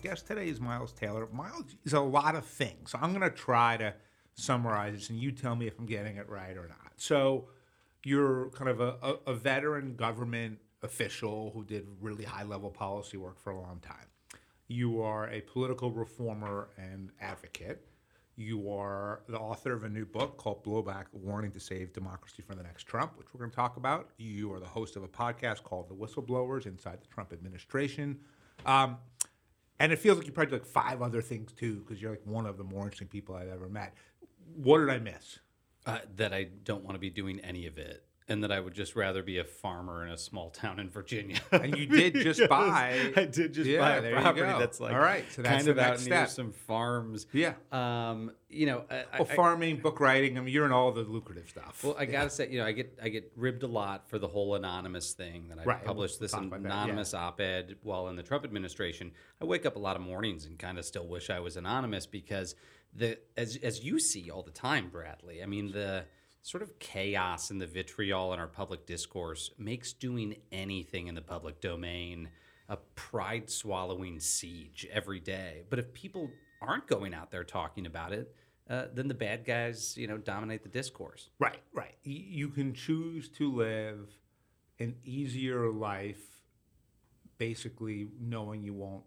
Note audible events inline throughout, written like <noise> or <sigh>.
guest today is Miles Taylor. Miles is a lot of things. So I'm going to try to summarize this, and you tell me if I'm getting it right or not. So you're kind of a, a, a veteran government official who did really high level policy work for a long time. You are a political reformer and advocate. You are the author of a new book called Blowback Warning to Save Democracy from the Next Trump, which we're going to talk about. You are the host of a podcast called The Whistleblowers Inside the Trump Administration. Um, and it feels like you probably do like five other things too, because you're like one of the more interesting people I've ever met. What did I miss? Uh, that I don't want to be doing any of it, and that I would just rather be a farmer in a small town in Virginia. <laughs> And you did just <laughs> buy. I did just Yeah, buy a property that's like All right, so that's kind of out near some farms. Yeah. Um, you know, I, Well, I- farming, book writing. I mean, you're in all the lucrative stuff. Well, I gotta say, you know, I get I get ribbed a lot for the whole anonymous thing that I Right, published this that, yeah. anonymous op-ed while in the Trump administration. I wake up a lot of mornings and kind of still wish I was anonymous because the as as you see all the time, Bradley. I mean the sort of chaos and the vitriol in our public discourse makes doing anything in the public domain a pride swallowing siege every day. But if people aren't going out there talking about it, uh, then the bad guys, you know, dominate the discourse. Right, right. You can choose to live an easier life, basically knowing you won't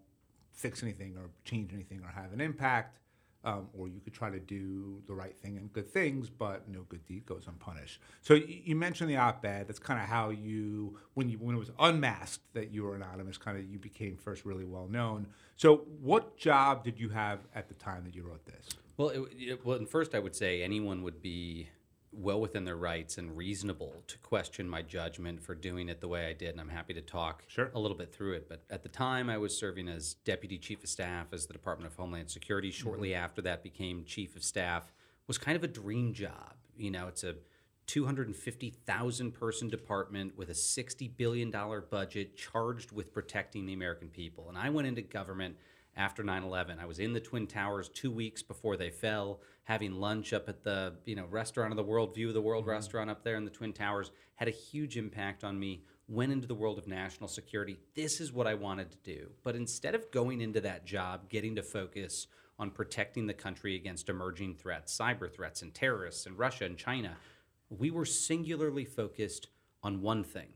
fix anything or change anything or have an impact, um, or you could try to do the right thing and good things, but no good deed goes unpunished. So y- you mentioned the op-ed. That's kind of how you, when you when it was unmasked that you were anonymous, kind of you became first really well known. So what job did you have at the time that you wrote this? Well, it, it, well, and first I would say anyone would be well within their rights and reasonable to question my judgment for doing it the way I did, and I'm happy to talk Sure. a little bit through it. But at the time, I was serving as deputy chief of staff as the Department of Homeland Security. Mm-hmm. Shortly after that, became chief of staff. Was kind of a dream job. You know, it's a 250,000 person department with a $60 billion budget charged with protecting the American people. And I went into government after 9/11. I was in the Twin Towers 2 weeks before they fell, having lunch up at the, you know, restaurant of the world, view of the world mm-hmm. restaurant up there in the Twin Towers had a huge impact on me. Went into the world of national security. This is what I wanted to do. But instead of going into that job getting to focus on protecting the country against emerging threats, cyber threats and terrorists and Russia and China, we were singularly focused on one thing,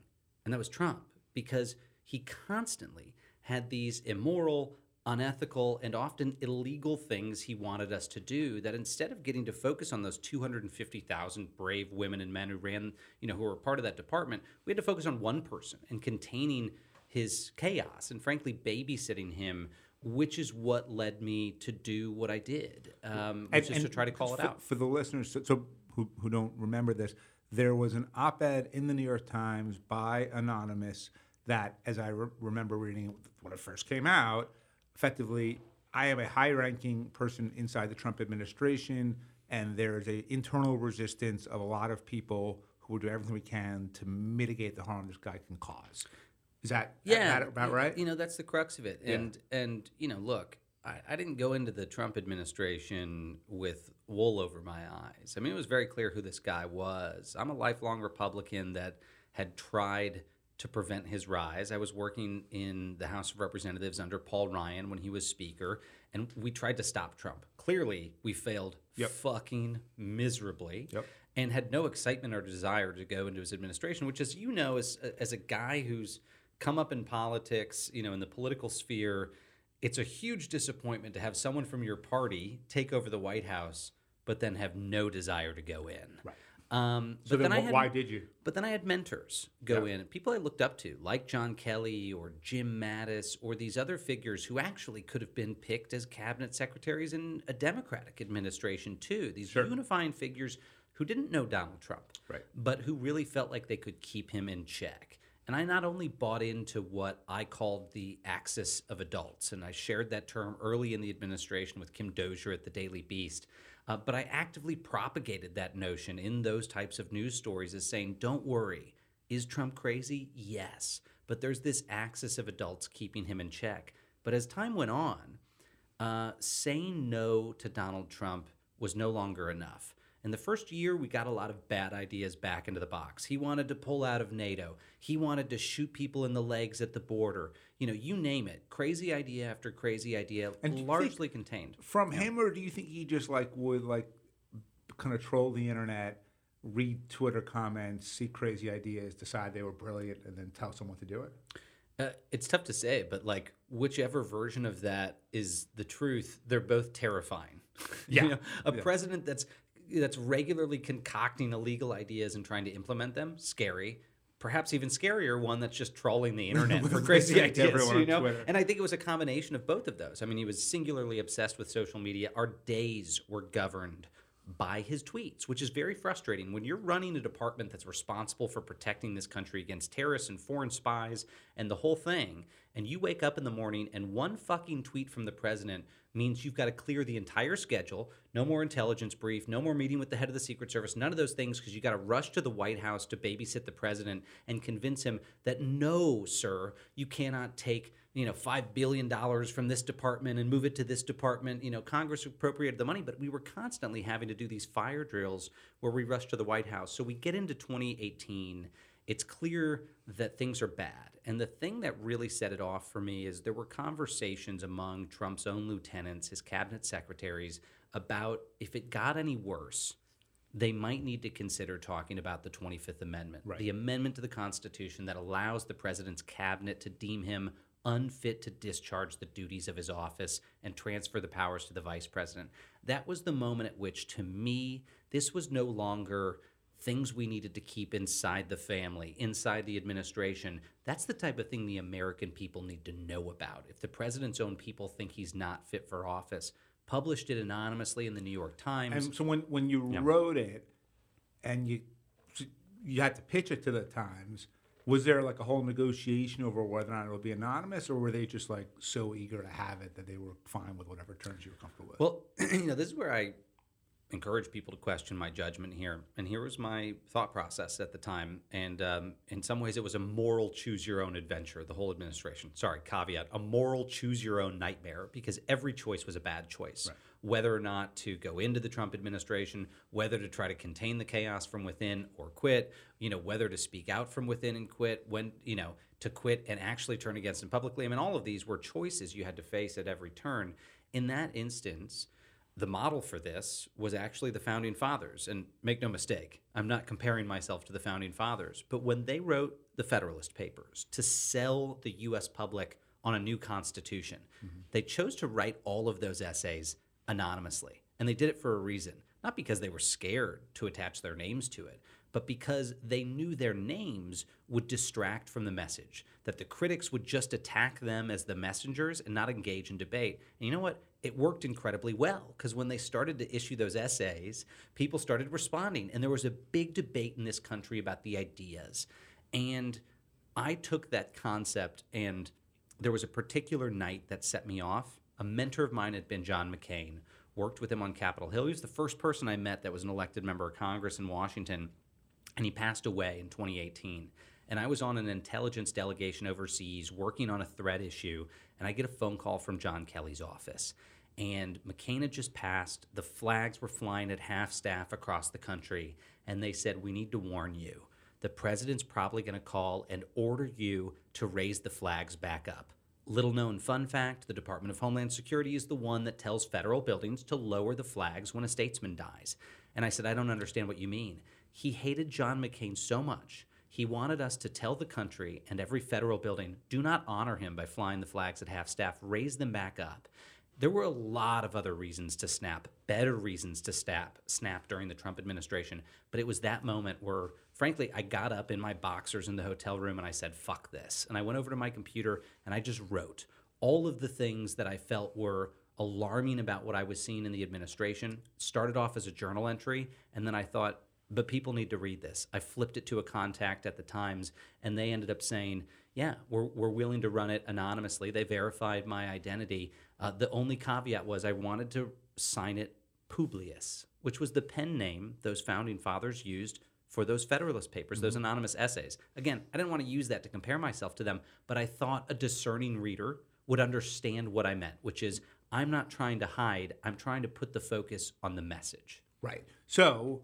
and that was Trump, because he constantly had these immoral, unethical, and often illegal things he wanted us to do that instead of getting to focus on those 250,000 brave women and men who ran, you know, who were part of that department, we had to focus on one person and containing his chaos and frankly babysitting him which is what led me to do what I did, um, which is to try to call it for, out. For the listeners so, so who, who don't remember this, there was an op ed in the New York Times by Anonymous that, as I re- remember reading it when it first came out, effectively, I am a high ranking person inside the Trump administration, and there is an internal resistance of a lot of people who will do everything we can to mitigate the harm this guy can cause. Is that, yeah, that about right? You know, that's the crux of it. And and you know, look, I, I didn't go into the Trump administration with wool over my eyes. I mean, it was very clear who this guy was. I'm a lifelong Republican that had tried to prevent his rise. I was working in the House of Representatives under Paul Ryan when he was Speaker, and we tried to stop Trump. Clearly, we failed Yep. fucking miserably Yep. and had no excitement or desire to go into his administration, which, as you know, as, as a guy who's come up in politics, you know, in the political sphere, it's a huge disappointment to have someone from your party take over the White House, but then have no desire to go in. Right. Um, so but then, then I had, why did you? but then I had mentors go Yeah. in, people I looked up to, like John Kelly or Jim Mattis or these other figures who actually could have been picked as cabinet secretaries in a Democratic administration too. These Sure. unifying figures who didn't know Donald Trump, Right. but who really felt like they could keep him in check. And I not only bought into what I called the axis of adults, and I shared that term early in the administration with Kim Dozier at the Daily Beast, uh, but I actively propagated that notion in those types of news stories as saying, don't worry, is Trump crazy? Yes. But there's this axis of adults keeping him in check. But as time went on, uh, saying no to Donald Trump was no longer enough. In the first year, we got a lot of bad ideas back into the box. He wanted to pull out of NATO. He wanted to shoot people in the legs at the border. You know, you name it. Crazy idea after crazy idea, And largely contained. From him, or do you think he just like would like kind of troll the internet, read Twitter comments, see crazy ideas, decide they were brilliant, and then tell someone to do it? Uh, it's tough to say, but like whichever version of that is the truth, they're both terrifying. <laughs> Yeah. you know, a president that's that's regularly concocting illegal ideas and trying to implement them, scary. Perhaps even scarier, one that's just trolling the <laughs> internet for crazy <laughs> ideas. You know? And I think it was a combination of both of those. I mean, he was singularly obsessed with social media. Our days were governed by his tweets, which is very frustrating. When you're running a department that's responsible for protecting this country against terrorists and foreign spies and the whole thing, and you wake up in the morning and one fucking tweet from the president means you've got to clear the entire schedule, no more intelligence brief, no more meeting with the head of the Secret Service, none of those things, because you got to rush to the White House to babysit the president and convince him that no, sir, you cannot take you know, $5 billion from this department and move it to this department. You know, Congress appropriated the money, but we were constantly having to do these fire drills where we rushed to the White House. So we get into 2018. It's clear that things are bad. And the thing that really set it off for me is there were conversations among Trump's own lieutenants, his cabinet secretaries, about if it got any worse, they might need to consider talking about the 25th Amendment, Right. the amendment to the Constitution that allows the president's cabinet to deem him unfit to discharge the duties of his office and transfer the powers to the vice president. That was the moment at which, to me, this was no longer things we needed to keep inside the family, inside the administration. That's the type of thing the American people need to know about. If the president's own people think he's not fit for office, published it anonymously in the New York Times. And so when when you wrote it, and you you had to pitch it to the Times, was there like a whole negotiation over whether or not it would be anonymous, or were they just like so eager to have it that they were fine with whatever terms you were comfortable with? Well, <clears throat> you know, this is where I encourage people to question my judgment here. And here was my thought process at the time. And um, in some ways, it was a moral choose your own adventure, the whole administration. Sorry, caveat a moral choose your own nightmare because every choice was a bad choice. Whether or not to go into the Trump administration, whether to try to contain the chaos from within or quit, you know, whether to speak out from within and quit, when, you know, to quit and actually turn against him publicly. I mean, all of these were choices you had to face at every turn. In that instance, the model for this was actually the founding fathers. And make no mistake, I'm not comparing myself to the founding fathers, but when they wrote the Federalist Papers to sell the US public on a new constitution, mm-hmm. they chose to write all of those essays anonymously. And they did it for a reason, not because they were scared to attach their names to it, but because they knew their names would distract from the message, that the critics would just attack them as the messengers and not engage in debate. And you know what? It worked incredibly well because when they started to issue those essays, people started responding. And there was a big debate in this country about the ideas. And I took that concept, and there was a particular night that set me off. A mentor of mine had been John McCain, worked with him on Capitol Hill. He was the first person I met that was an elected member of Congress in Washington and he passed away in 2018. And I was on an intelligence delegation overseas working on a threat issue, and I get a phone call from John Kelly's office. And McCain had just passed, the flags were flying at half staff across the country, and they said, We need to warn you. The president's probably going to call and order you to raise the flags back up. Little known fun fact the Department of Homeland Security is the one that tells federal buildings to lower the flags when a statesman dies. And I said, I don't understand what you mean. He hated John McCain so much, he wanted us to tell the country and every federal building do not honor him by flying the flags at half staff, raise them back up. There were a lot of other reasons to snap, better reasons to snap, snap during the Trump administration, but it was that moment where, frankly, I got up in my boxers in the hotel room and I said, fuck this. And I went over to my computer and I just wrote all of the things that I felt were alarming about what I was seeing in the administration. Started off as a journal entry, and then I thought, but people need to read this. I flipped it to a contact at the Times, and they ended up saying, yeah, we're, we're willing to run it anonymously. They verified my identity. Uh, the only caveat was I wanted to sign it Publius, which was the pen name those founding fathers used for those Federalist Papers, those anonymous essays. Again, I didn't want to use that to compare myself to them, but I thought a discerning reader would understand what I meant, which is I'm not trying to hide, I'm trying to put the focus on the message. Right. So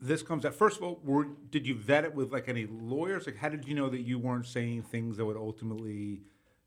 this comes out. First of all, were, did you vet it with like any lawyers? Like, how did you know that you weren't saying things that would ultimately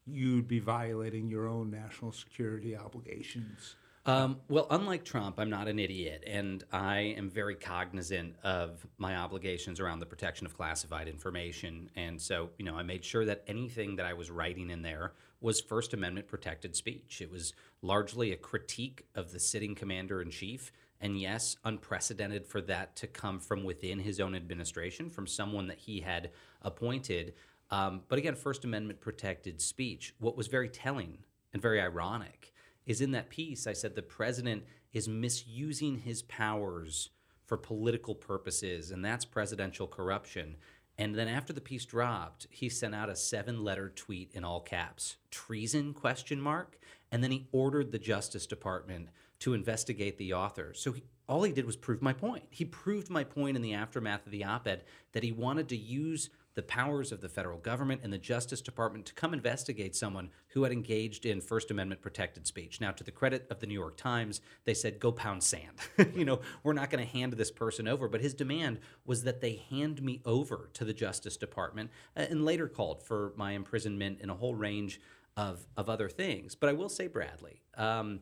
you'd be violating your own national security obligations? Um, well, unlike Trump, I'm not an idiot, and I am very cognizant of my obligations around the protection of classified information. And so, you know, I made sure that anything that I was writing in there was First Amendment protected speech. It was largely a critique of the sitting commander in chief. And yes, unprecedented for that to come from within his own administration, from someone that he had appointed. Um, but again, First Amendment protected speech. What was very telling and very ironic is in that piece, I said the president is misusing his powers for political purposes, and that's presidential corruption. And then after the piece dropped, he sent out a seven-letter tweet in all caps, treason question mark, and then he ordered the Justice Department to investigate the author. So he, all he did was prove my point. He proved my point in the aftermath of the op-ed that he wanted to use the powers of the federal government and the Justice Department to come investigate someone who had engaged in First Amendment protected speech. Now, to the credit of the New York Times, they said, go pound sand. <laughs> you know, we're not going to hand this person over. But his demand was that they hand me over to the Justice Department uh, and later called for my imprisonment and a whole range of, of other things. But I will say, Bradley, um,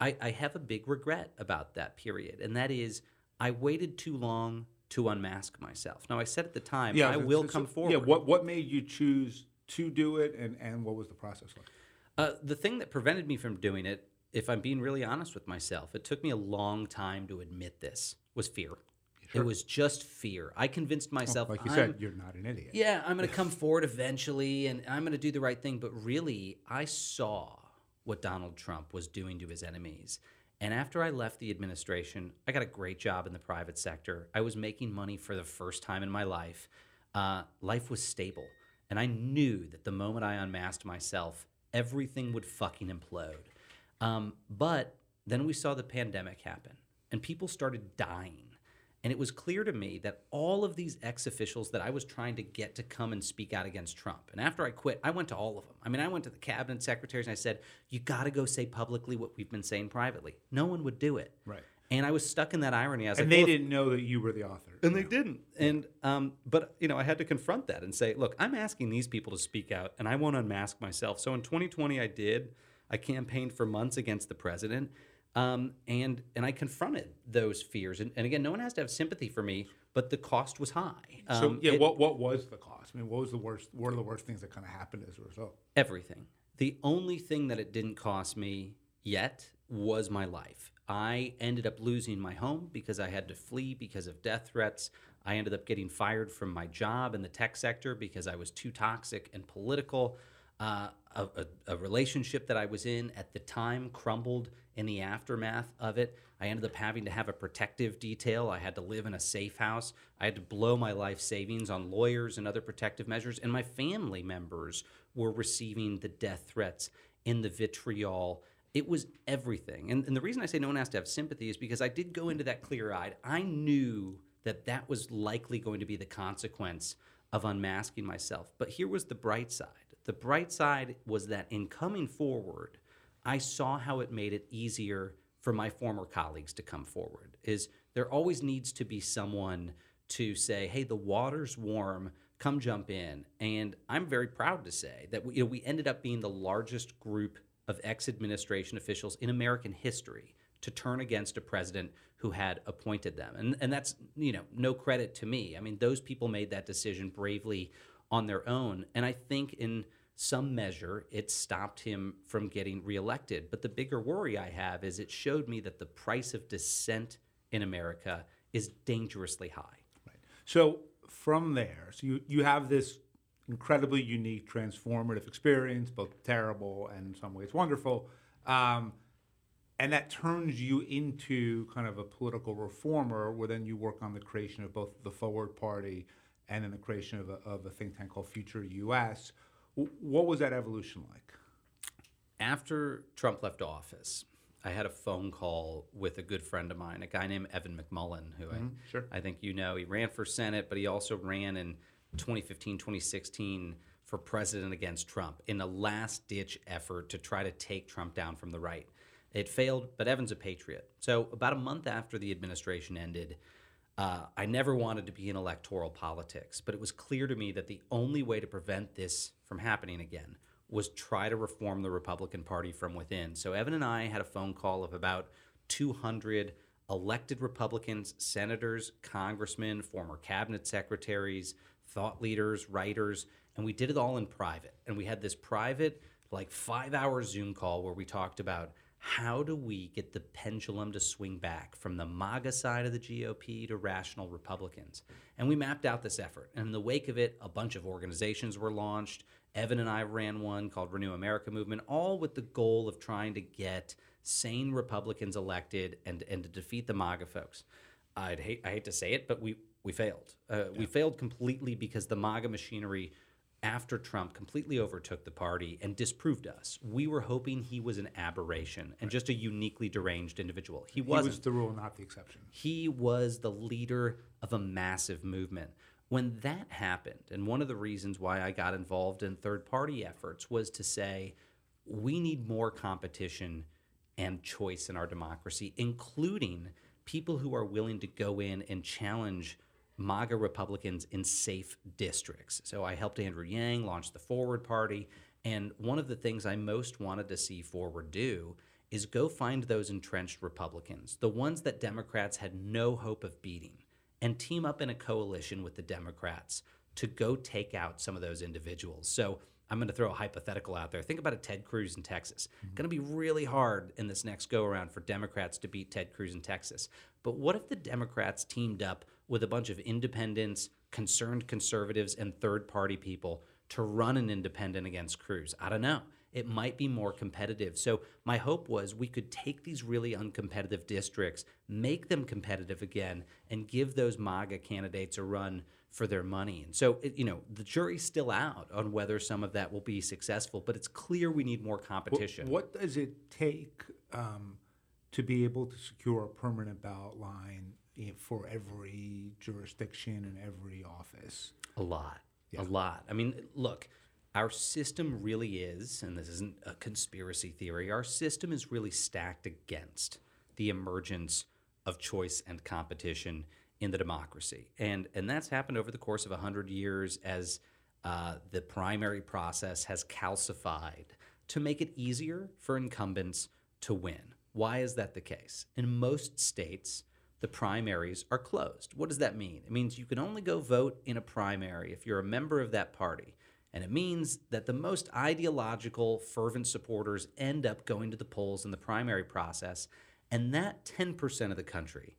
I, I have a big regret about that period, and that is I waited too long to unmask myself. Now, I said at the time, yeah, I so- will so- come forward. Yeah. What what made you choose to do it, and and what was the process like? Uh, the thing that prevented me from doing it, if I'm being really honest with myself, it took me a long time to admit this, was fear. It was just fear. I convinced myself, Like you said, you're not an idiot. yeah, I'm going <laughs> to come forward eventually and I'm going to do the right thing. But really, I saw what Donald Trump was doing to his enemies. And after I left the administration, I got a great job in the private sector. I was making money for the first time in my life. Uh, life was stable. And I knew that the moment I unmasked myself, everything would fucking implode. Um, but then we saw the pandemic happen and people started dying. And it was clear to me that all of these ex officials that I was trying to get to come and speak out against Trump. And after I quit, I went to all of them. I mean, I went to the cabinet secretaries and I said, You got to go say publicly what we've been saying privately. No one would do it. Right. And I was stuck in that irony. I was And like, they well, didn't know that you were the author. and they didn't. And um, but you know, I had to confront that and say, look, I'm asking these people to speak out, and I won't unmask myself. So in 2020, I did. I campaigned for months against the president, um, and and I confronted those fears. And, and again, no one has to have sympathy for me, but the cost was high. So Um, yeah, it- what what was the cost? I mean, what was the worst? What are the worst things that kind of happened as a result? everything. The only thing that it didn't cost me yet was my life. I ended up losing my home because I had to flee because of death threats. I ended up getting fired from my job in the tech sector because I was too toxic and political. Uh, a, a, a relationship that I was in at the time crumbled in the aftermath of it. I ended up having to have a protective detail. I had to live in a safe house. I had to blow my life savings on lawyers and other protective measures. And my family members were receiving the death threats in the vitriol. It was everything. And, and the reason I say no one has to have sympathy is because I did go into that clear eyed. I knew that that was likely going to be the consequence of unmasking myself. But here was the bright side the bright side was that in coming forward, I saw how it made it easier for my former colleagues to come forward. Is there always needs to be someone to say, "Hey, the water's warm. Come jump in." And I'm very proud to say that we, you know, we ended up being the largest group of ex-administration officials in American history to turn against a president who had appointed them. And and that's, you know, no credit to me. I mean, those people made that decision bravely on their own. And I think in some measure, it stopped him from getting reelected. But the bigger worry I have is it showed me that the price of dissent in America is dangerously high. Right. So from there, so you, you have this incredibly unique, transformative experience, both terrible and in some ways wonderful. Um, and that turns you into kind of a political reformer where then you work on the creation of both the Forward Party and then the creation of a, of a think tank called Future US. What was that evolution like? After Trump left office, I had a phone call with a good friend of mine, a guy named Evan McMullin, who sure. I, I think you know. He ran for Senate, but he also ran in 2015, 2016 for president against Trump in a last ditch effort to try to take Trump down from the right. It failed, but Evan's a patriot. So, about a month after the administration ended, uh, I never wanted to be in electoral politics, but it was clear to me that the only way to prevent this from happening again was try to reform the Republican Party from within. So, Evan and I had a phone call of about 200 elected Republicans, senators, congressmen, former cabinet secretaries, thought leaders, writers, and we did it all in private. And we had this private, like five hour Zoom call where we talked about how do we get the pendulum to swing back from the MAGA side of the GOP to rational Republicans? And we mapped out this effort. And in the wake of it, a bunch of organizations were launched. Evan and I ran one called Renew America Movement, all with the goal of trying to get sane Republicans elected and, and to defeat the MAGA folks. I'd hate, I hate to say it, but we, we failed. Uh, yeah. We failed completely because the MAGA machinery after Trump completely overtook the party and disproved us. We were hoping he was an aberration and right. just a uniquely deranged individual. He, wasn't. was the rule, not the exception. He was the leader of a massive movement. When that happened, and one of the reasons why I got involved in third party efforts was to say, we need more competition and choice in our democracy, including people who are willing to go in and challenge MAGA Republicans in safe districts. So I helped Andrew Yang launch the Forward Party. And one of the things I most wanted to see Forward do is go find those entrenched Republicans, the ones that Democrats had no hope of beating, and team up in a coalition with the Democrats to go take out some of those individuals. So I'm going to throw a hypothetical out there. Think about a Ted Cruz in Texas. Mm-hmm. Going to be really hard in this next go around for Democrats to beat Ted Cruz in Texas. But what if the Democrats teamed up with a bunch of independents, concerned conservatives, and third party people to run an independent against Cruz? I don't know. It might be more competitive. So, my hope was we could take these really uncompetitive districts, make them competitive again, and give those MAGA candidates a run for their money. And so, it, you know, the jury's still out on whether some of that will be successful, but it's clear we need more competition. What, what does it take um, to be able to secure a permanent ballot line for every jurisdiction and every office? A lot. Yeah. A lot. I mean, look, our system really is, and this isn't a conspiracy theory, our system is really stacked against the emergence of choice and competition in the democracy. And, and that's happened over the course of 100 years as uh, the primary process has calcified to make it easier for incumbents to win. Why is that the case? In most states, the primaries are closed. What does that mean? It means you can only go vote in a primary if you're a member of that party. And it means that the most ideological, fervent supporters end up going to the polls in the primary process. And that 10% of the country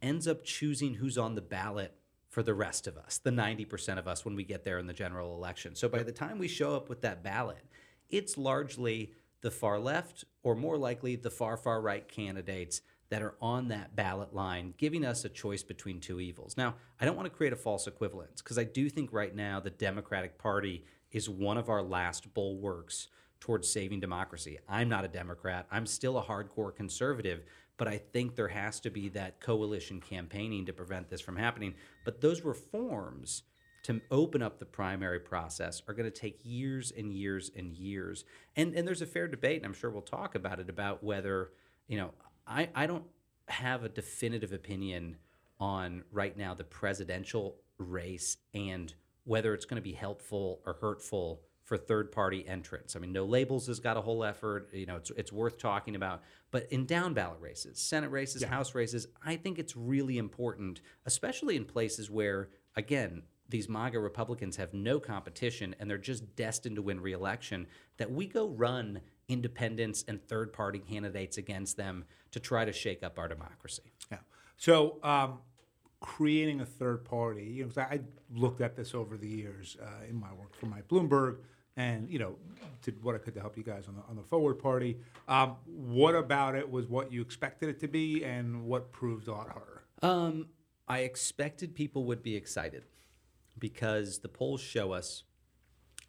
ends up choosing who's on the ballot for the rest of us, the 90% of us when we get there in the general election. So by the time we show up with that ballot, it's largely the far left or more likely the far, far right candidates that are on that ballot line, giving us a choice between two evils. Now, I don't want to create a false equivalence because I do think right now the Democratic Party is one of our last bulwarks towards saving democracy. I'm not a Democrat, I'm still a hardcore conservative, but I think there has to be that coalition campaigning to prevent this from happening. But those reforms to open up the primary process are going to take years and years and years. And and there's a fair debate, and I'm sure we'll talk about it about whether, you know, I, I don't have a definitive opinion on right now the presidential race and whether it's going to be helpful or hurtful for third party entrants. I mean, no labels has got a whole effort. You know, it's, it's worth talking about. But in down ballot races, Senate races, yeah. House races, I think it's really important, especially in places where, again, these MAGA Republicans have no competition and they're just destined to win reelection, that we go run independents and third party candidates against them to try to shake up our democracy. Yeah. So, um, creating a third party, you know, I looked at this over the years uh, in my work for my Bloomberg and, you know, did what I could to help you guys on the, on the forward party. Um, what about it was what you expected it to be and what proved a lot harder? Um, I expected people would be excited because the polls show us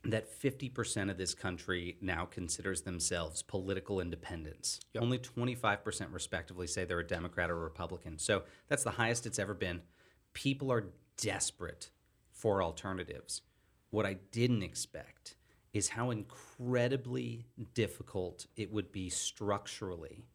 that 50% of this country now considers themselves political independents. Yep. Only 25% respectively say they're a Democrat or a Republican. So that's the highest it's ever been. People are desperate for alternatives. What I didn't expect is how incredibly difficult it would be structurally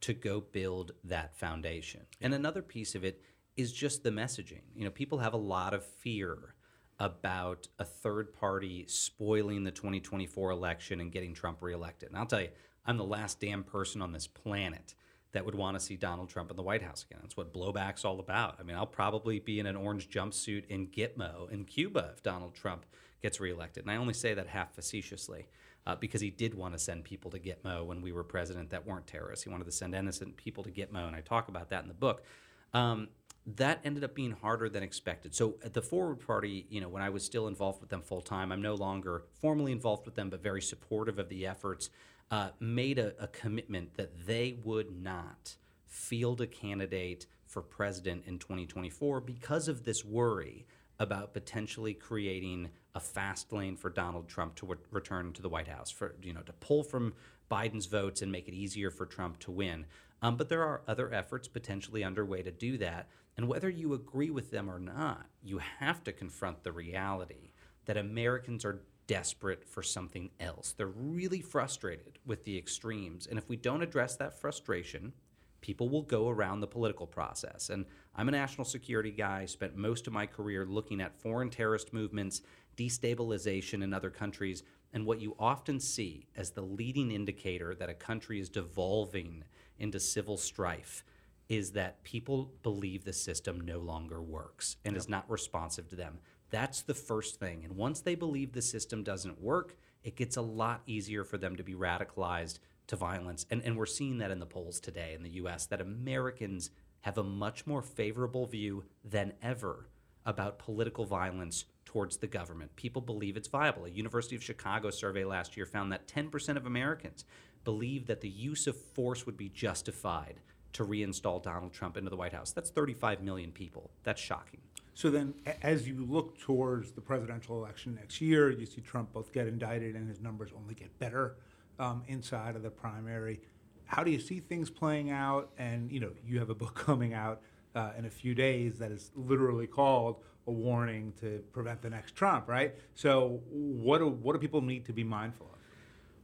to go build that foundation. And another piece of it is just the messaging. You know, people have a lot of fear about a third party spoiling the 2024 election and getting Trump reelected. And I'll tell you, I'm the last damn person on this planet that would want to see Donald Trump in the White House again. That's what blowback's all about. I mean, I'll probably be in an orange jumpsuit in Gitmo in Cuba if Donald Trump gets reelected. And I only say that half facetiously uh, because he did want to send people to Gitmo when we were president that weren't terrorists. He wanted to send innocent people to Gitmo, and I talk about that in the book. Um, that ended up being harder than expected. So at the Forward Party, you know, when I was still involved with them full time, I'm no longer formally involved with them, but very supportive of the efforts. Uh, made a, a commitment that they would not field a candidate for president in 2024 because of this worry about potentially creating a fast lane for Donald Trump to re- return to the White House, for you know to pull from Biden's votes and make it easier for Trump to win. Um, but there are other efforts potentially underway to do that. And whether you agree with them or not, you have to confront the reality that Americans are desperate for something else. They're really frustrated with the extremes. And if we don't address that frustration, people will go around the political process. And I'm a national security guy, spent most of my career looking at foreign terrorist movements, destabilization in other countries. And what you often see as the leading indicator that a country is devolving into civil strife is that people believe the system no longer works and yep. is not responsive to them. That's the first thing. And once they believe the system doesn't work, it gets a lot easier for them to be radicalized to violence. And, and we're seeing that in the polls today in the US that Americans have a much more favorable view than ever about political violence towards the government. People believe it's viable. A University of Chicago survey last year found that 10% of Americans believe that the use of force would be justified to reinstall Donald Trump into the White House. That's 35 million people. That's shocking. So then, as you look towards the presidential election next year, you see Trump both get indicted and his numbers only get better um, inside of the primary. How do you see things playing out? And you know, you have a book <laughs> coming out uh, in a few days that is literally called a warning to prevent the next Trump, right? So, what do what do people need to be mindful of?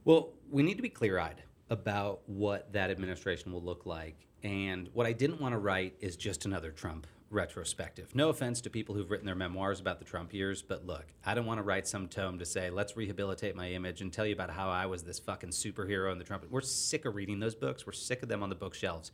Well, we need to be clear-eyed about what that administration will look like and what I didn't want to write is just another Trump retrospective. No offense to people who've written their memoirs about the Trump years, but look, I don't want to write some tome to say, let's rehabilitate my image and tell you about how I was this fucking superhero in the Trump. We're sick of reading those books. We're sick of them on the bookshelves.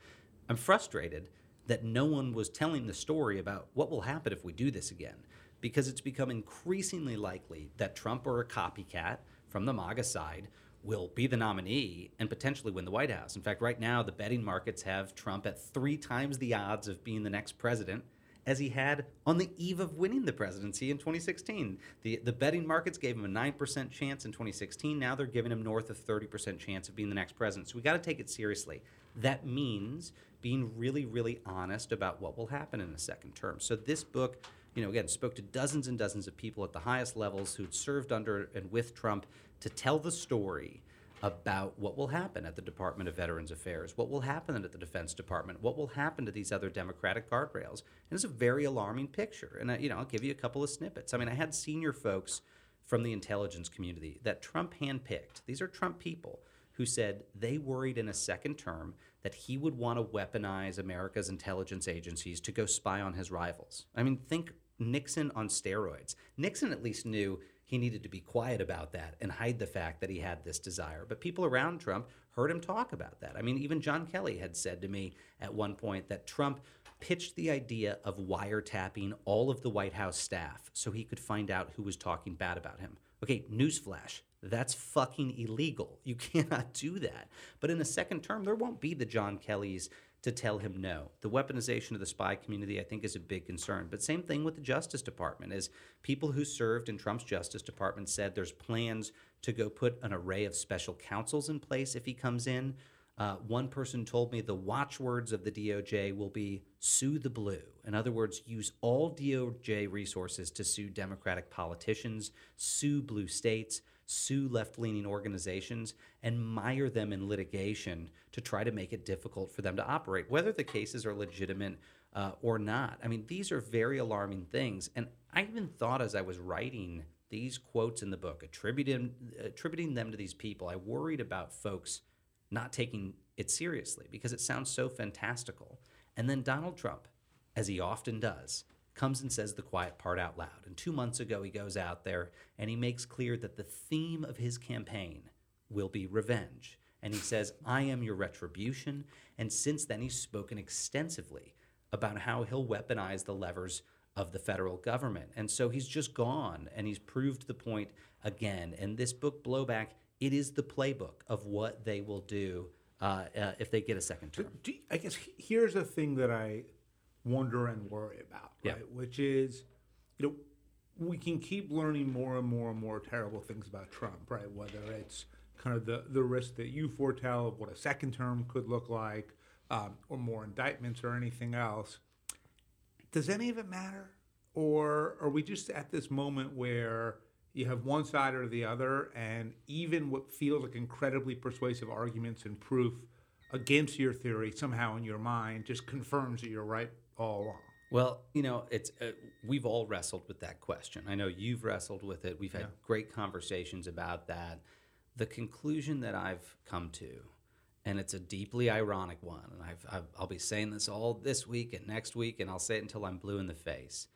I'm frustrated that no one was telling the story about what will happen if we do this again, because it's become increasingly likely that Trump or a copycat from the MAGA side will be the nominee and potentially win the White House. In fact, right now, the betting markets have Trump at three times the odds of being the next president as he had on the eve of winning the presidency in 2016. The, the betting markets gave him a 9% chance in 2016. Now they're giving him north of 30% chance of being the next president. So we got to take it seriously. That means being really, really honest about what will happen in a second term. So this book, you know, again, spoke to dozens and dozens of people at the highest levels who'd served under and with Trump to tell the story about what will happen at the Department of Veterans Affairs, what will happen at the Defense Department, what will happen to these other Democratic guardrails. And it's a very alarming picture. And I, you know, I'll give you a couple of snippets. I mean, I had senior folks from the intelligence community that Trump handpicked. These are Trump people who said they worried in a second term that he would want to weaponize America's intelligence agencies to go spy on his rivals. I mean, think Nixon on steroids. Nixon at least knew he needed to be quiet about that and hide the fact that he had this desire. But people around Trump heard him talk about that. I mean, even John Kelly had said to me at one point that Trump pitched the idea of wiretapping all of the White House staff so he could find out who was talking bad about him. Okay, newsflash. That's fucking illegal. You <laughs> cannot do that. But in a second term, there won't be the John Kellys to tell him no. The weaponization of the spy community, I think, is a big concern. But same thing with the Justice Department, as people who served in Trump's Justice Department said there's plans to go put an array of special counsels in place if he comes in. Uh, one person told me the watchwords of the DOJ will be sue the blue. In other words, use all DOJ resources to sue Democratic politicians, sue blue states, sue left leaning organizations and mire them in litigation to try to make it difficult for them to operate, whether the cases are legitimate uh, or not. I mean, these are very alarming things. And I even thought as I was writing these quotes in the book, attributing, attributing them to these people, I worried about folks not taking it seriously because it sounds so fantastical. And then Donald Trump, as he often does, comes and says the quiet part out loud. And two months ago, he goes out there and he makes clear that the theme of his campaign will be revenge. And he says, I am your retribution. And since then, he's spoken extensively about how he'll weaponize the levers of the federal government. And so he's just gone and he's proved the point again. And this book, Blowback, it is the playbook of what they will do uh, uh, if they get a second term. I guess here's a thing that I wonder and worry about, Yeah. right? Which is, you know, we can keep learning more and more and more terrible things about Trump, right? Whether it's kind of the, the risk that you foretell of what a second term could look like, um, or more indictments or anything else. Does any of it matter? Or are we just at this moment where you have one side or the other, and even what feels like incredibly persuasive arguments and proof against your theory somehow in your mind just confirms that you're right all along? Well, you know, it's uh, we've all wrestled with that question. I know you've wrestled with it. We've had great conversations about that. The conclusion that I've come to, and it's a deeply ironic one, and I've, I've, I'll be saying this all this week and next week, and I'll say it until I'm blue in the face,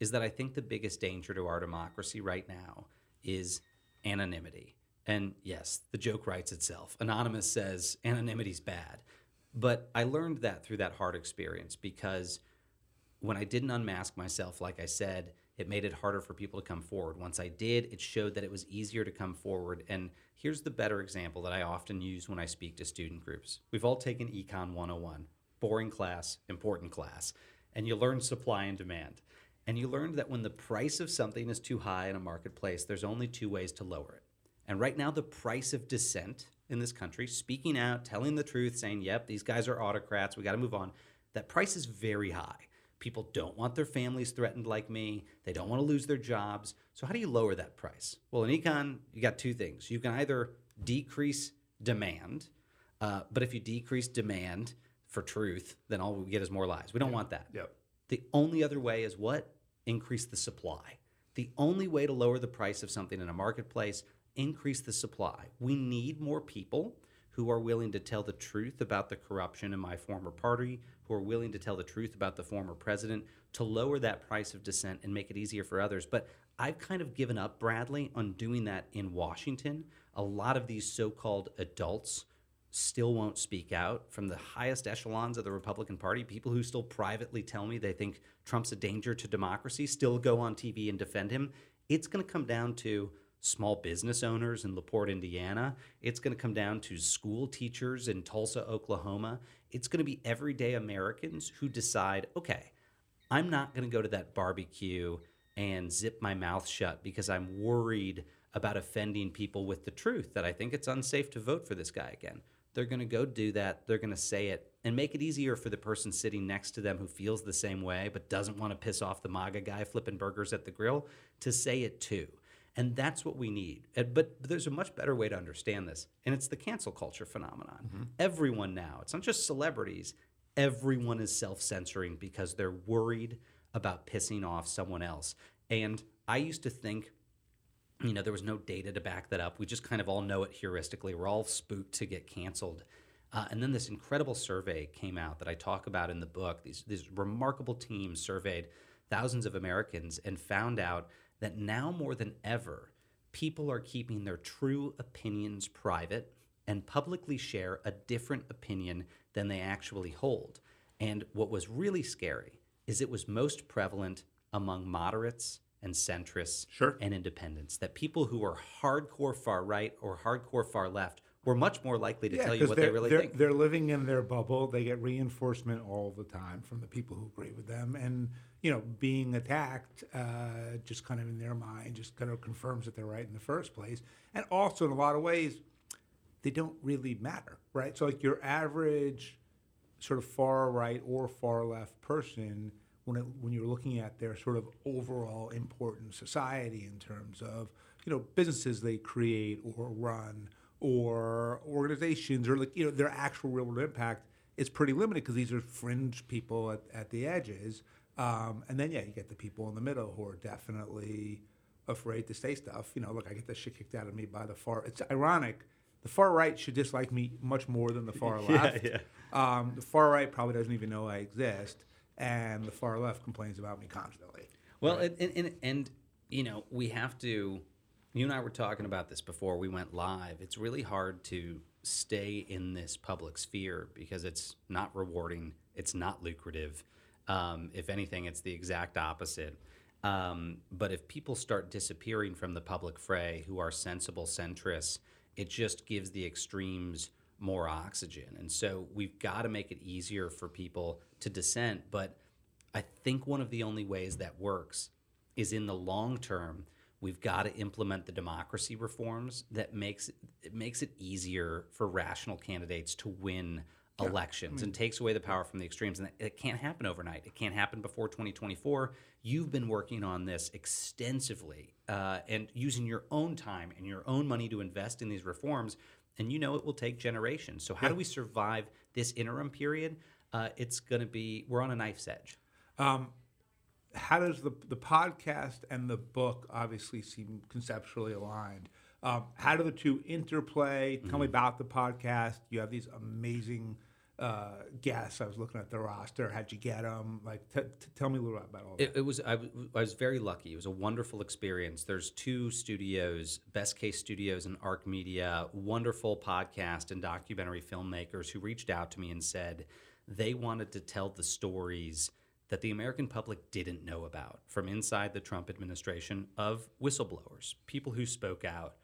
is that I think the biggest danger to our democracy right now is anonymity. And yes, the joke writes itself. Anonymous says anonymity's bad. But I learned that through that hard experience because when I didn't unmask myself, like I said, it made it harder for people to come forward. Once I did, it showed that it was easier to come forward. And here's the better example that I often use when I speak to student groups. We've all taken Econ 101, boring class, important class, and you learn supply and demand. And you learned that when the price of something is too high in a marketplace, there's only two ways to lower it. And right now, the price of dissent in this country, speaking out, telling the truth, saying, yep, these guys are autocrats, we got to move on, that price is very high. People don't want their families threatened like me. They don't want to lose their jobs. So, how do you lower that price? Well, in econ, you got two things. You can either decrease demand, uh, but if you decrease demand for truth, then all we get is more lies. We don't want that. Yep. The only other way is what? Increase the supply. The only way to lower the price of something in a marketplace, increase the supply. We need more people who are willing to tell the truth about the corruption in my former party, who are willing to tell the truth about the former president, to lower that price of dissent and make it easier for others. But I've kind of given up, Bradley, on doing that in Washington. A lot of these so called adults still won't speak out from the highest echelons of the Republican Party. People who still privately tell me they think Trump's a danger to democracy still go on TV and defend him. It's going to come down to small business owners in LaPorte, Indiana. It's going to come down to school teachers in Tulsa, Oklahoma. It's going to be everyday Americans who decide, okay, I'm not going to go to that barbecue and zip my mouth shut because I'm worried about offending people with the truth that I think it's unsafe to vote for this guy again. They're going to go do that. They're going to say it and make it easier for the person sitting next to them who feels the same way but doesn't want to piss off the MAGA guy flipping burgers at the grill to say it too. And that's what we need. But there's a much better way to understand this, and it's the cancel culture phenomenon. Everyone now, it's not just celebrities, everyone is self censoring because they're worried about pissing off someone else. And I used to think, you know, there was no data to back that up. We just kind of all know it heuristically. We're all spooked to get canceled. Uh, and then this incredible survey came out that I talk about in the book. These, these remarkable teams surveyed thousands of Americans and found out that now more than ever, people are keeping their true opinions private and publicly share a different opinion than they actually hold. And what was really scary is it was most prevalent among moderates and centrists Sure. and independents. That people who are hardcore far right or hardcore far left were much more likely to tell you what they really they're, think. They're living in their bubble. They get reinforcement all the time from the people who agree with them, and you know, being attacked uh, just kind of in their mind just kind of confirms that they're right in the first place. And also, in a lot of ways, they don't really matter, right? So, like your average sort of far right or far left person, when it, when you're looking at their sort of overall important society in terms of you know businesses they create or run or organizations or like you know their actual real world impact is pretty limited because these are fringe people at, at the edges. Um, and then yeah, you get the people in the middle who are definitely afraid to say stuff. You know, look, I get the shit kicked out of me by the far. It's ironic the far right should dislike me much more than the far <laughs> left. yeah. Um, the far right probably doesn't even know I exist, and the far left complains about me constantly. Well, and, and, and, and, you know, we have to, you and I were talking about this before we went live. It's really hard to stay in this public sphere because it's not rewarding, it's not lucrative. Um, if anything, it's the exact opposite. Um, but if people start disappearing from the public fray who are sensible centrists, it just gives the extremes more oxygen. And so we've got to make it easier for people to dissent. But I think one of the only ways that works is in the long term. We've got to implement the democracy reforms that makes it makes it easier for rational candidates to win elections and takes away the power from the extremes. And it can't happen overnight. It can't happen before 2024. You've been working on this extensively uh, and using your own time and your own money to invest in these reforms. And you know it will take generations. So how do we survive this interim period? Uh, it's going to be we're on a knife's edge. Um, how does the the podcast and the book obviously seem conceptually aligned? Um, how do the two interplay? Tell me about the podcast. You have these amazing uh, guests. I was looking at the roster. How'd you get them? Like, t- t- tell me a little bit about all that. It, it was I, w- I was very lucky. It was a wonderful experience. There's two studios, Best Case Studios and Arc Media, wonderful podcast and documentary filmmakers who reached out to me and said they wanted to tell the stories that the American public didn't know about from inside the Trump administration of whistleblowers, people who spoke out.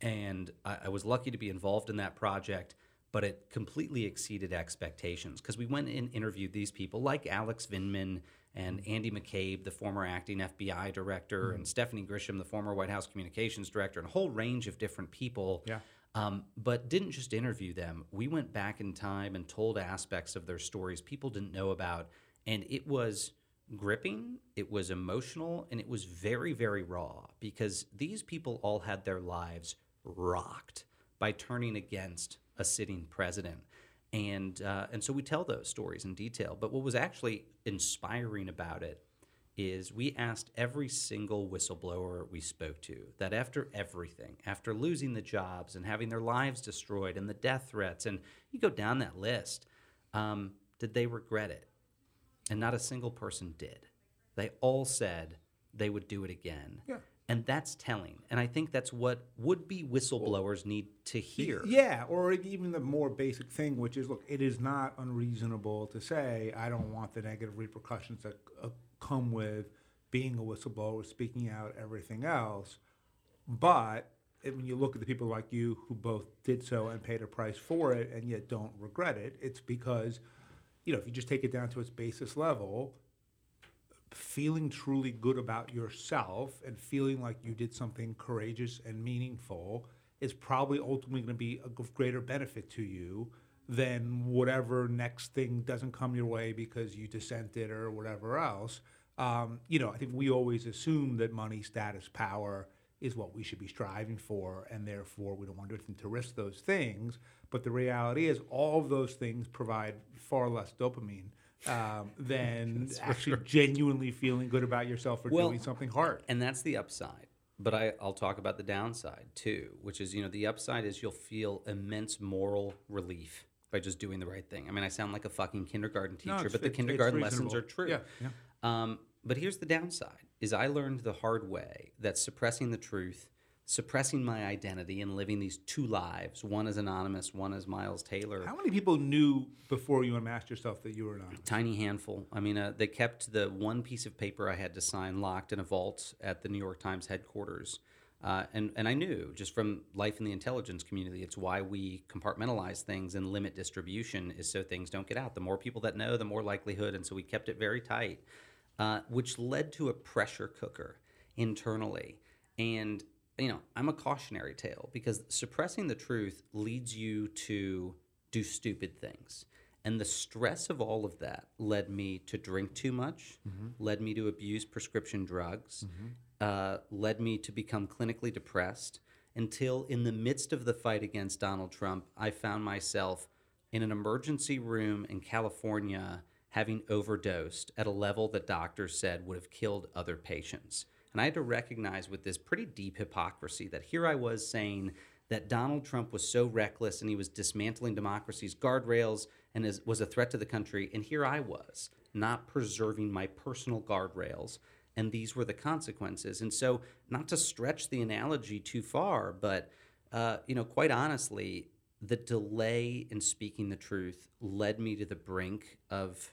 And I, I was lucky to be involved in that project but it completely exceeded expectations because we went and interviewed these people like Alex Vindman and Andy McCabe, the former acting FBI director, and Stephanie Grisham, the former White House communications director, and a whole range of different people. Yeah. Um, but didn't just interview them. We went back in time and told aspects of their stories people didn't know about. And it was gripping, it was emotional, and it was very, very raw because these people all had their lives rocked by turning against a sitting president. And, uh, and so we tell those stories in detail. But what was actually inspiring about it is we asked every single whistleblower we spoke to that after everything, after losing the jobs and having their lives destroyed and the death threats, and you go down that list, um, did they regret it? And not a single person did. They all said they would do it again. Yeah. And that's telling. And I think that's what would be whistleblowers need to hear. Yeah, or even the more basic thing, which is look, it is not unreasonable to say, I don't want the negative repercussions that uh, come with being a whistleblower, speaking out, everything else. But when you look at the people like you who both did so and paid a price for it and yet don't regret it, it's because, you know, if you just take it down to its basis level, feeling truly good about yourself and feeling like you did something courageous and meaningful is probably ultimately going to be of greater benefit to you than whatever next thing doesn't come your way because you dissented or whatever else. Um, you know, I think we always assume that money, status, power is what we should be striving for, and therefore we don't want anything to risk those things. But the reality is, all of those things provide far less dopamine um, <laughs> than actually genuinely feeling good about yourself for Well, doing something hard. And that's the upside. But I, I'll talk about the downside too, which is, you know, the upside is you'll feel immense moral relief by just doing the right thing. I mean, I sound like a fucking kindergarten teacher, No, but the kindergarten lessons are true. Yeah, yeah. Um, but here's the downside: is I learned the hard way that suppressing the truth, suppressing my identity, and living these two lives—one as anonymous, one as Miles Taylor. How many people knew before you unmasked yourself that you were anonymous? tiny handful. I mean, uh, they kept the one piece of paper I had to sign locked in a vault at the New York Times headquarters. Uh, and, and I knew just from life in the intelligence community, it's why we compartmentalize things and limit distribution is so things don't get out. The more people that know, the more likelihood. And so we kept it very tight, uh, which led to a pressure cooker internally. And, you know, I'm a cautionary tale because suppressing the truth leads you to do stupid things. And the stress of all of that led me to drink too much, led me to abuse prescription drugs, uh, led me to become clinically depressed until, in the midst of the fight against Donald Trump, I found myself in an emergency room in California having overdosed at a level that doctors said would have killed other patients. And I had to recognize with this pretty deep hypocrisy that here I was saying that Donald Trump was so reckless and he was dismantling democracy's guardrails and is, was a threat to the country. And here I was, not preserving my personal guardrails. And these were the consequences. And so, not to stretch the analogy too far, but uh, you know, quite honestly, the delay in speaking the truth led me to the brink of,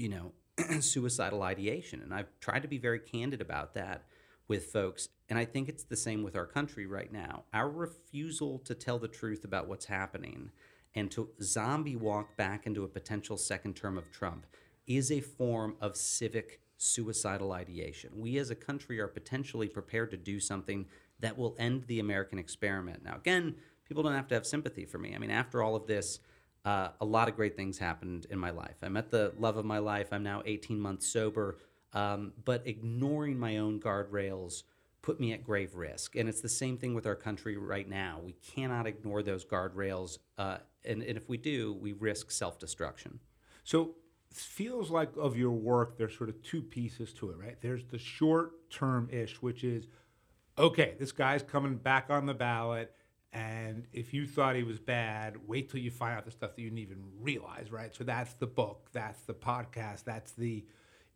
you know, <clears throat> suicidal ideation. And I've tried to be very candid about that with folks. And I think it's the same with our country right now. Our refusal to tell the truth about what's happening and to zombie walk back into a potential second term of Trump is a form of civic suicidal ideation. We as a country are potentially prepared to do something that will end the American experiment. Now, again, people don't have to have sympathy for me. I mean, after all of this, uh, a lot of great things happened in my life. I met the love of my life. I'm now 18 months sober. Um, but ignoring my own guardrails put me at grave risk. And it's the same thing with our country right now. We cannot ignore those guardrails. Uh, and, and if we do, we risk self destruction. So it feels like of your work, there's sort of two pieces to it, right? There's the short term ish, which is okay, this guy's coming back on the ballot. And if you thought he was bad, wait till you find out the stuff that you didn't even realize, right? So that's the book, that's the podcast, that's the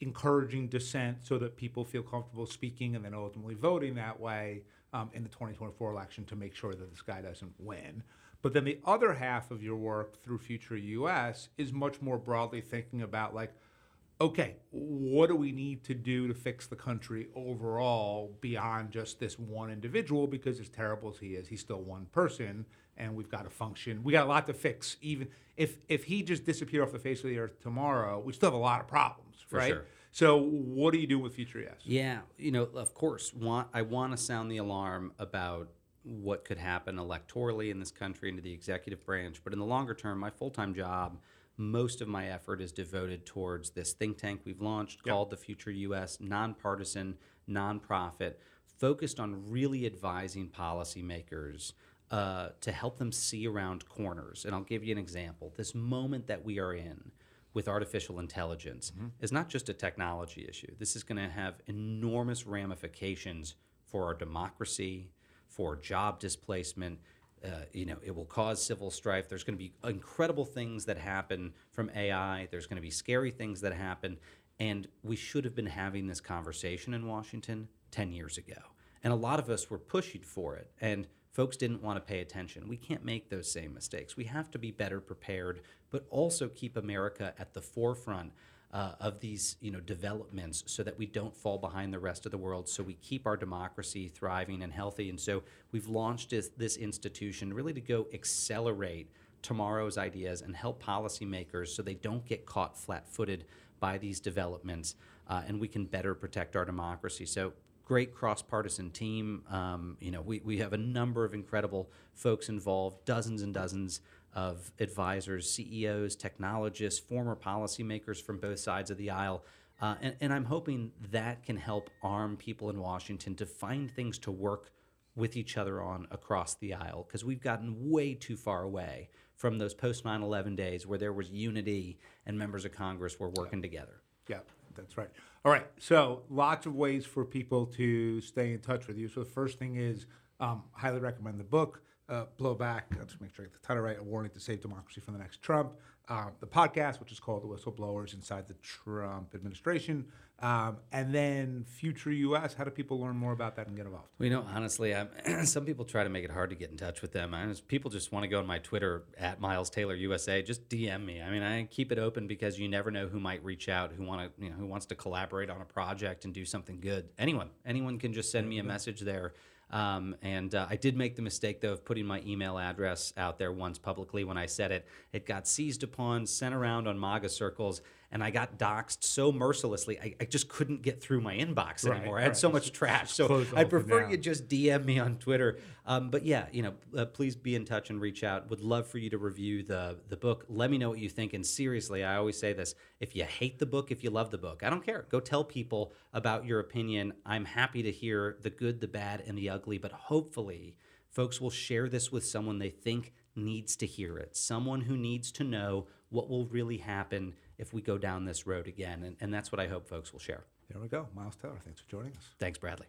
encouraging dissent so that people feel comfortable speaking and then ultimately voting that way um, in the 2024 election to make sure that this guy doesn't win. But then the other half of your work through Future US is much more broadly thinking about like, okay, what do we need to do to fix the country overall beyond just this one individual? Because as terrible as he is, he's still one person, and we've got to function. We got a lot to fix. Even if if he just disappeared off the face of the earth tomorrow, we still have a lot of problems, For right? sure. So, what do you do with Future US? Yeah, you know, of course, want I want to sound the alarm about what could happen electorally in this country into the executive branch, but in the longer term, my full-time job, most of my effort is devoted towards this think tank we've launched Yep. called the Future US, nonpartisan, nonprofit, focused on really advising policymakers uh, to help them see around corners. And I'll give you an example. This moment that we are in with artificial intelligence is not just a technology issue. This is going to have enormous ramifications for our democracy, for job displacement. Uh, you know, it will cause civil strife. There's going to be incredible things that happen from AI. There's going to be scary things that happen. And we should have been having this conversation in Washington 10 years ago. And a lot of us were pushing for it. And folks didn't want to pay attention. We can't make those same mistakes. We have to be better prepared, but also keep America at the forefront uh, of these you know developments so that we don't fall behind the rest of the world so we keep our democracy thriving and healthy. And so we've launched this, this institution really to go accelerate tomorrow's ideas and help policymakers so they don't get caught flat-footed by these developments uh, and we can better protect our democracy. So great cross-partisan team. Um, you know we, we have a number of incredible folks involved dozens and dozens of advisors, CEOs, technologists, former policymakers from both sides of the aisle. Uh, and, and I'm hoping that can help arm people in Washington to find things to work with each other on across the aisle because we've gotten way too far away from those post 9 11 days where there was unity and members of Congress were working together. Yeah, that's right. All right. So, lots of ways for people to stay in touch with you. So, the first thing is um, highly recommend the book, uh, Blowback. I'll just make sure I get the title right A Warning to Save Democracy from the Next Trump. Um, the podcast, which is called The Whistleblowers Inside the Trump Administration. Um, and then Future US. How do people learn more about that and get involved? Well, you know, honestly, I'm, <clears throat> some people try to make it hard to get in touch with them. I just, people just want to go on my Twitter at Miles Taylor USA. Just DM me. I mean, I keep it open because you never know who might reach out, who want to, you know, who wants to collaborate on a project and do something good. Anyone, anyone can just send me a message there. Um, and uh, I did make the mistake, though, of putting my email address out there once publicly when I said it. It got seized upon, sent around on MAGA circles, and I got doxxed so mercilessly, I, I just couldn't get through my inbox Right, anymore. I had right. so much trash. So I prefer you just DM me on Twitter. Um, but yeah, you know, uh, please be in touch and reach out. Would love for you to review the the book. Let me know what you think. And seriously, I always say this: if you hate the book, if you love the book, I don't care. Go tell people about your opinion. I'm happy to hear the good, the bad, and the ugly. But hopefully, folks will share this with someone they think needs to hear it. Someone who needs to know what will really happen if we go down this road again. And, and that's what I hope folks will share. There we go. Miles Taylor, thanks for joining us. Thanks, Bradley.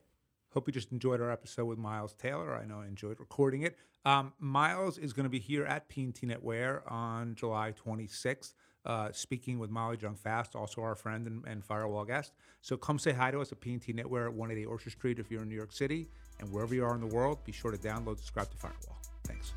Hope you just enjoyed our episode with Miles Taylor. I know I enjoyed recording it. Um, Miles is going to be here at P&T on July 26th, uh, speaking with Molly Jong-Fast, also our friend and, and firewall guest. So come say hi to us at P&T at 188 Orchard Street if you're in New York City. And wherever you are in the world, be sure to download, subscribe to Firewall. Thanks.